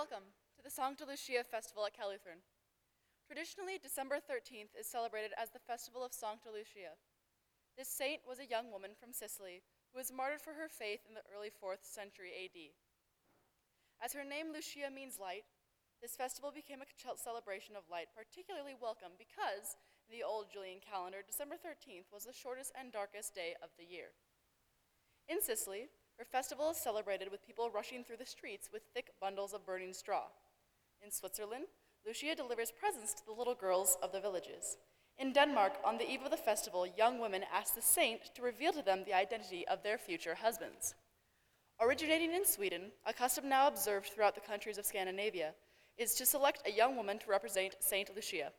Welcome to the Sancta Lucia Festival at Cal. Traditionally, December 13th is celebrated as the Festival of Sancta Lucia. This saint was a young woman from Sicily who was martyred for her faith in the early 4th century AD. As her name Lucia means light, this festival became a celebration of light particularly welcome because, in the old Julian calendar, December 13th was the shortest and darkest day of the year. In Sicily, her festival is celebrated with people rushing through the streets with thick bundles of burning straw. In Switzerland, Lucia delivers presents to the little girls of the villages. In Denmark, on the eve of the festival, young women ask the saint to reveal to them the identity of their future husbands. Originating in Sweden, a custom now observed throughout the countries of Scandinavia is to select a young woman to represent Saint Lucia.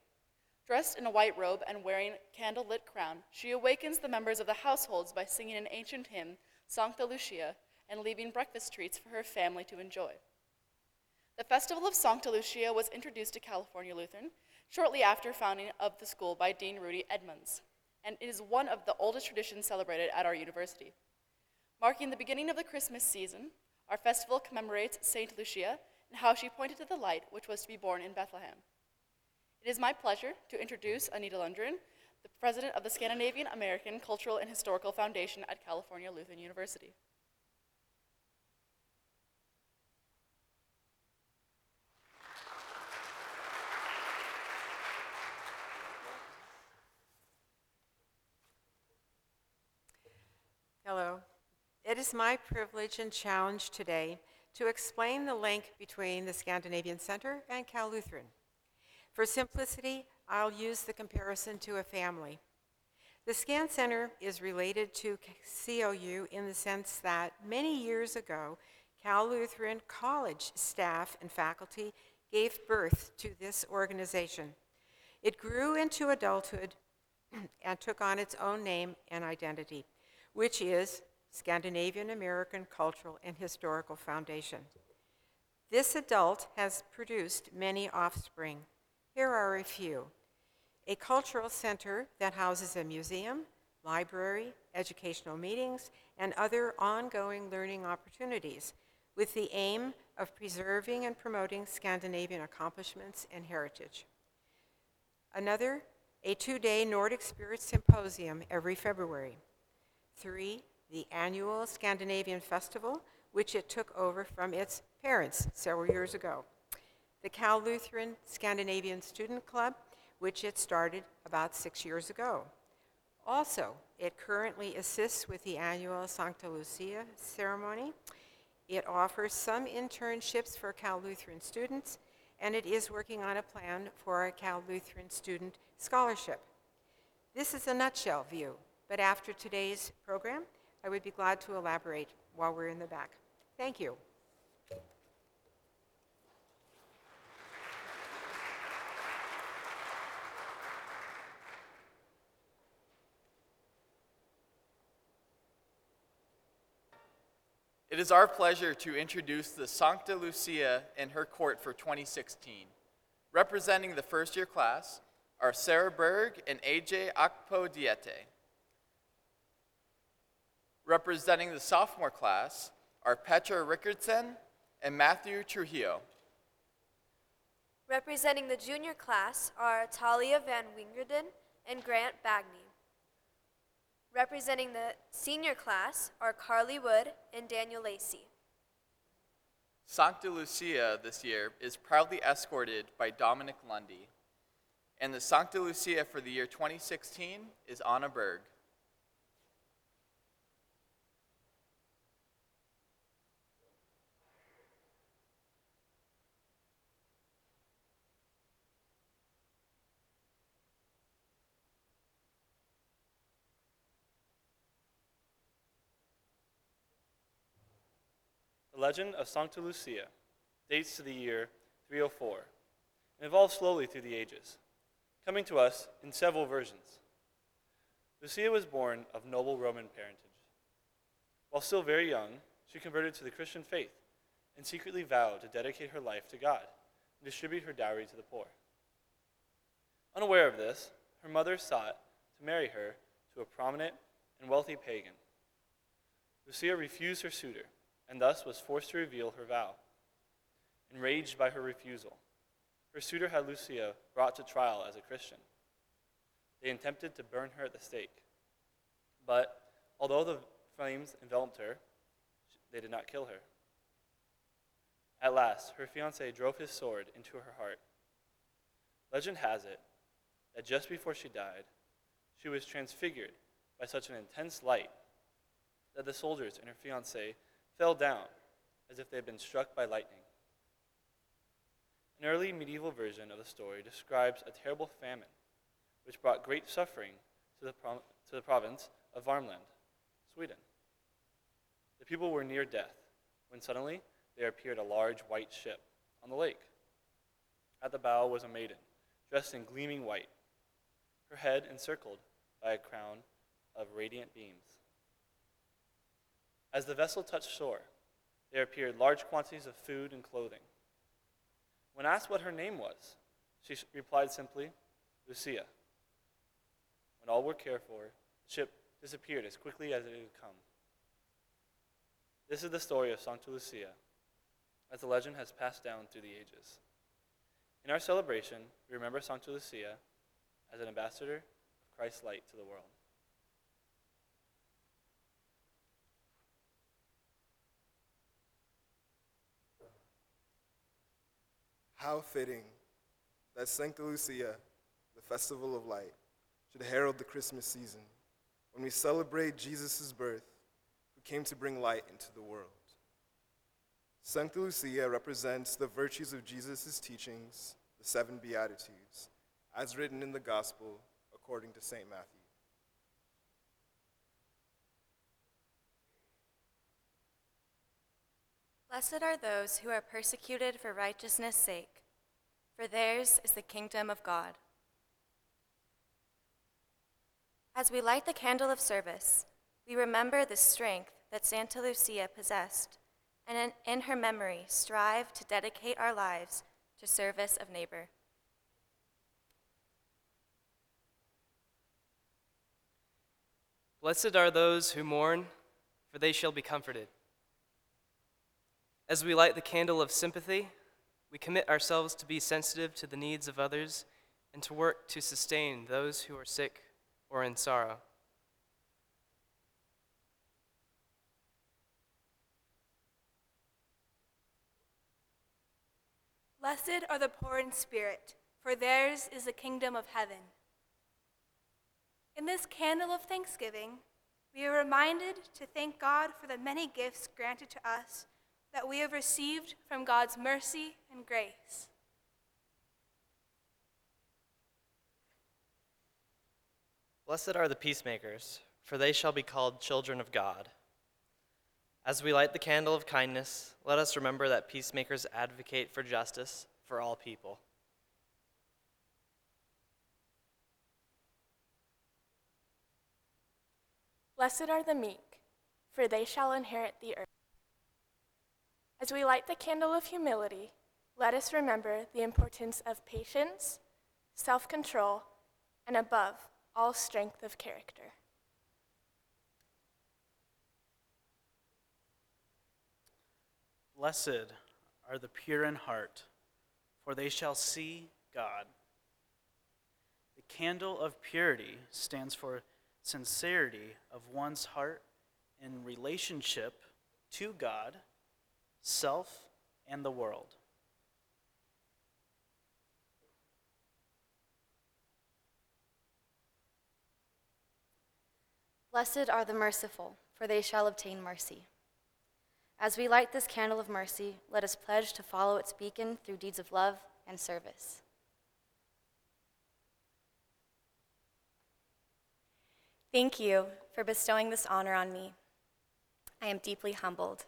Dressed in a white robe and wearing a candle lit crown, she awakens the members of the households by singing an ancient hymn, Sancta Lucia, and leaving breakfast treats for her family to enjoy. The Festival of Sancta Lucia was introduced to California Lutheran shortly after founding of the school by Dean Rudy Edmonds, and it is one of the oldest traditions celebrated at our university. Marking the beginning of the Christmas season, our festival commemorates Saint Lucia and how she pointed to the light which was to be born in Bethlehem. It is my pleasure to introduce Anita Lundgren, the president of the Scandinavian American Cultural and Historical Foundation at California Lutheran University. Hello. It is my privilege and challenge today to explain the link between the Scandinavian Center and Cal Lutheran. For simplicity, I'll use the comparison to a family. The Scan Center is related to CLU in the sense that many years ago, Cal Lutheran College staff and faculty gave birth to this organization. It grew into adulthood and took on its own name and identity, which is Scandinavian American Cultural and Historical Foundation. This adult has produced many offspring. Here are a few a cultural center that houses a museum, library, educational meetings, and other ongoing learning opportunities with the aim of preserving and promoting Scandinavian accomplishments and heritage. Another, a two day Nordic Spirit Symposium every February. Three, the annual Scandinavian Festival, which it took over from its parents several years ago. The Cal Lutheran Scandinavian Student Club, which it started about six years ago. Also, it currently assists with the annual Santa Lucia ceremony. It offers some internships for Cal Lutheran students, and it is working on a plan for a Cal Lutheran student scholarship. This is a nutshell view, but after today's program, I would be glad to elaborate while we're in the back. Thank you. It is our pleasure to introduce the Sancta Lucia and her court for 2016. Representing the first year class are Sarah Berg and AJ Akpo Diete. Representing the sophomore class are Petra Rickardson and Matthew Trujillo. Representing the junior class are Talia Van Wingerden and Grant Bagney. Representing the senior class are Carly Wood and Daniel Lacey. Sancta Lucia this year is proudly escorted by Dominic Lundy. And the Sancta Lucia for the year 2016 is Anna Berg. Legend of Sancta Lucia dates to the year 304 and evolved slowly through the ages, coming to us in several versions. Lucia was born of noble Roman parentage. While still very young, she converted to the Christian faith and secretly vowed to dedicate her life to God and distribute her dowry to the poor. Unaware of this, her mother sought to marry her to a prominent and wealthy pagan. Lucia refused her suitor and thus was forced to reveal her vow. enraged by her refusal. Her suitor had Lucia brought to trial as a Christian. They attempted to burn her at the stake. But although the flames enveloped her, they did not kill her. At last, her fiance drove his sword into her heart. Legend has it that just before she died, she was transfigured by such an intense light that the soldiers and her fiance fell down as if they had been struck by lightning. An early medieval version of the story describes a terrible famine which brought great suffering to the, to the province of Varmland, Sweden. The people were near death when suddenly there appeared a large white ship on the lake. At the bow was a maiden, dressed in gleaming white, her head encircled by a crown of radiant beams. As the vessel touched shore, there appeared large quantities of food and clothing. When asked what her name was, she replied simply, Lucia. When all were cared for, the ship disappeared as quickly as it had come. This is the story of Santa Lucia, as the legend has passed down through the ages. In our celebration, we remember Santa Lucia as an ambassador of Christ's light to the world. How fitting that Sancta Lucia, the festival of light, should herald the Christmas season when we celebrate Jesus' birth, who came to bring light into the world. Sancta Lucia represents the virtues of Jesus' teachings, the seven Beatitudes, as written in the Gospel according to St. Matthew. Blessed are those who are persecuted for righteousness' sake, for theirs is the kingdom of God. As we light the candle of service, we remember the strength that Santa Lucia possessed, and in, her memory strive to dedicate our lives to service of neighbor. Blessed are those who mourn, for they shall be comforted. As we light the candle of sympathy, we commit ourselves to be sensitive to the needs of others and to work to sustain those who are sick or in sorrow. Blessed are the poor in spirit, for theirs is the kingdom of heaven. In this candle of thanksgiving, we are reminded to thank God for the many gifts granted to us that we have received from God's mercy and grace. Blessed are the peacemakers, for they shall be called children of God. As we light the candle of kindness, let us remember that peacemakers advocate for justice for all people. Blessed are the meek, for they shall inherit the earth. As we light the candle of humility, let us remember the importance of patience, self control, and above all, strength of character. Blessed are the pure in heart, for they shall see God. The candle of purity stands for sincerity of one's heart in relationship to God, self, and the world. Blessed are the merciful, for they shall obtain mercy. As we light this candle of mercy, let us pledge to follow its beacon through deeds of love and service. Thank you for bestowing this honor on me. I am deeply humbled.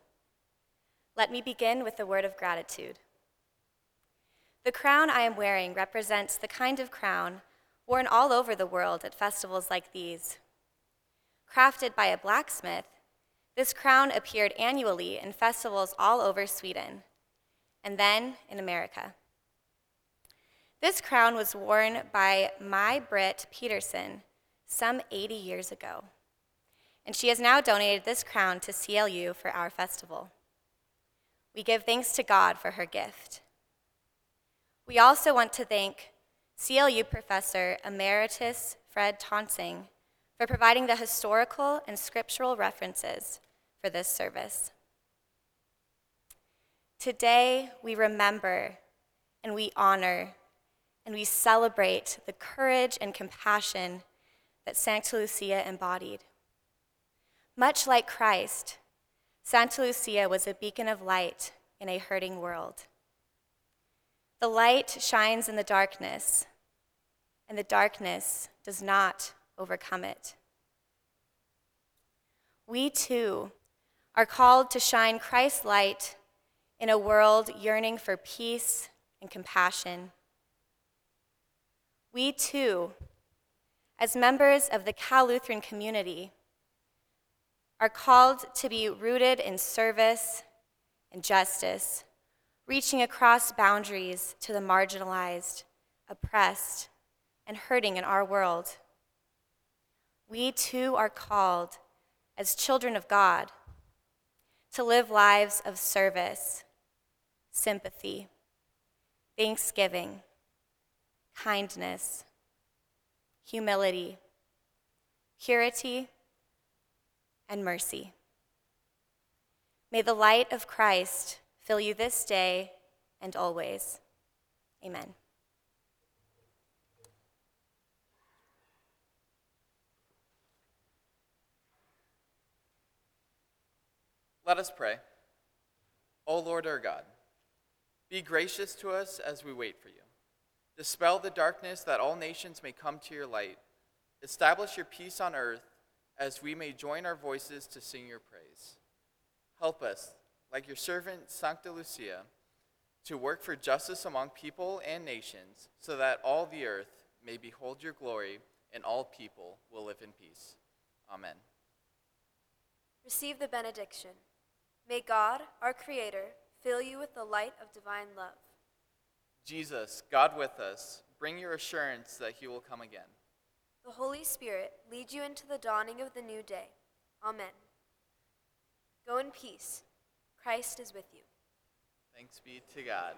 Let me begin with a word of gratitude. The crown I am wearing represents the kind of crown worn all over the world at festivals like these. Crafted by a blacksmith, this crown appeared annually in festivals all over Sweden, and then in America. This crown was worn by my Britt Peterson some 80 years ago, and she has now donated this crown to CLU for our festival. We give thanks to God for her gift. We also want to thank CLU Professor Emeritus Fred Tonsing for providing the historical and scriptural references for this service. Today, we remember and we honor and we celebrate the courage and compassion that Santa Lucia embodied. Much like Christ, Santa Lucia was a beacon of light in a hurting world. The light shines in the darkness, and the darkness does not overcome it. We too are called to shine Christ's light in a world yearning for peace and compassion. We too, as members of the Cal Lutheran community, are called to be rooted in service and justice, reaching across boundaries to the marginalized, oppressed, and hurting in our world. We too are called, as children of God, to live lives of service, sympathy, thanksgiving, kindness, humility, purity, and mercy. May the light of Christ fill you this day and always. Amen. Let us pray. O Lord our God, be gracious to us as we wait for you. Dispel the darkness that all nations may come to your light. Establish your peace on earth as we may join our voices to sing your praise. Help us, like your servant Sancta Lucia, to work for justice among people and nations, so that all the earth may behold your glory and all people will live in peace. Amen. Receive the benediction. May God, our Creator, fill you with the light of divine love. Jesus, God with us, bring your assurance that he will come again. The Holy Spirit lead you into the dawning of the new day. Amen. Go in peace. Christ is with you. Thanks be to God.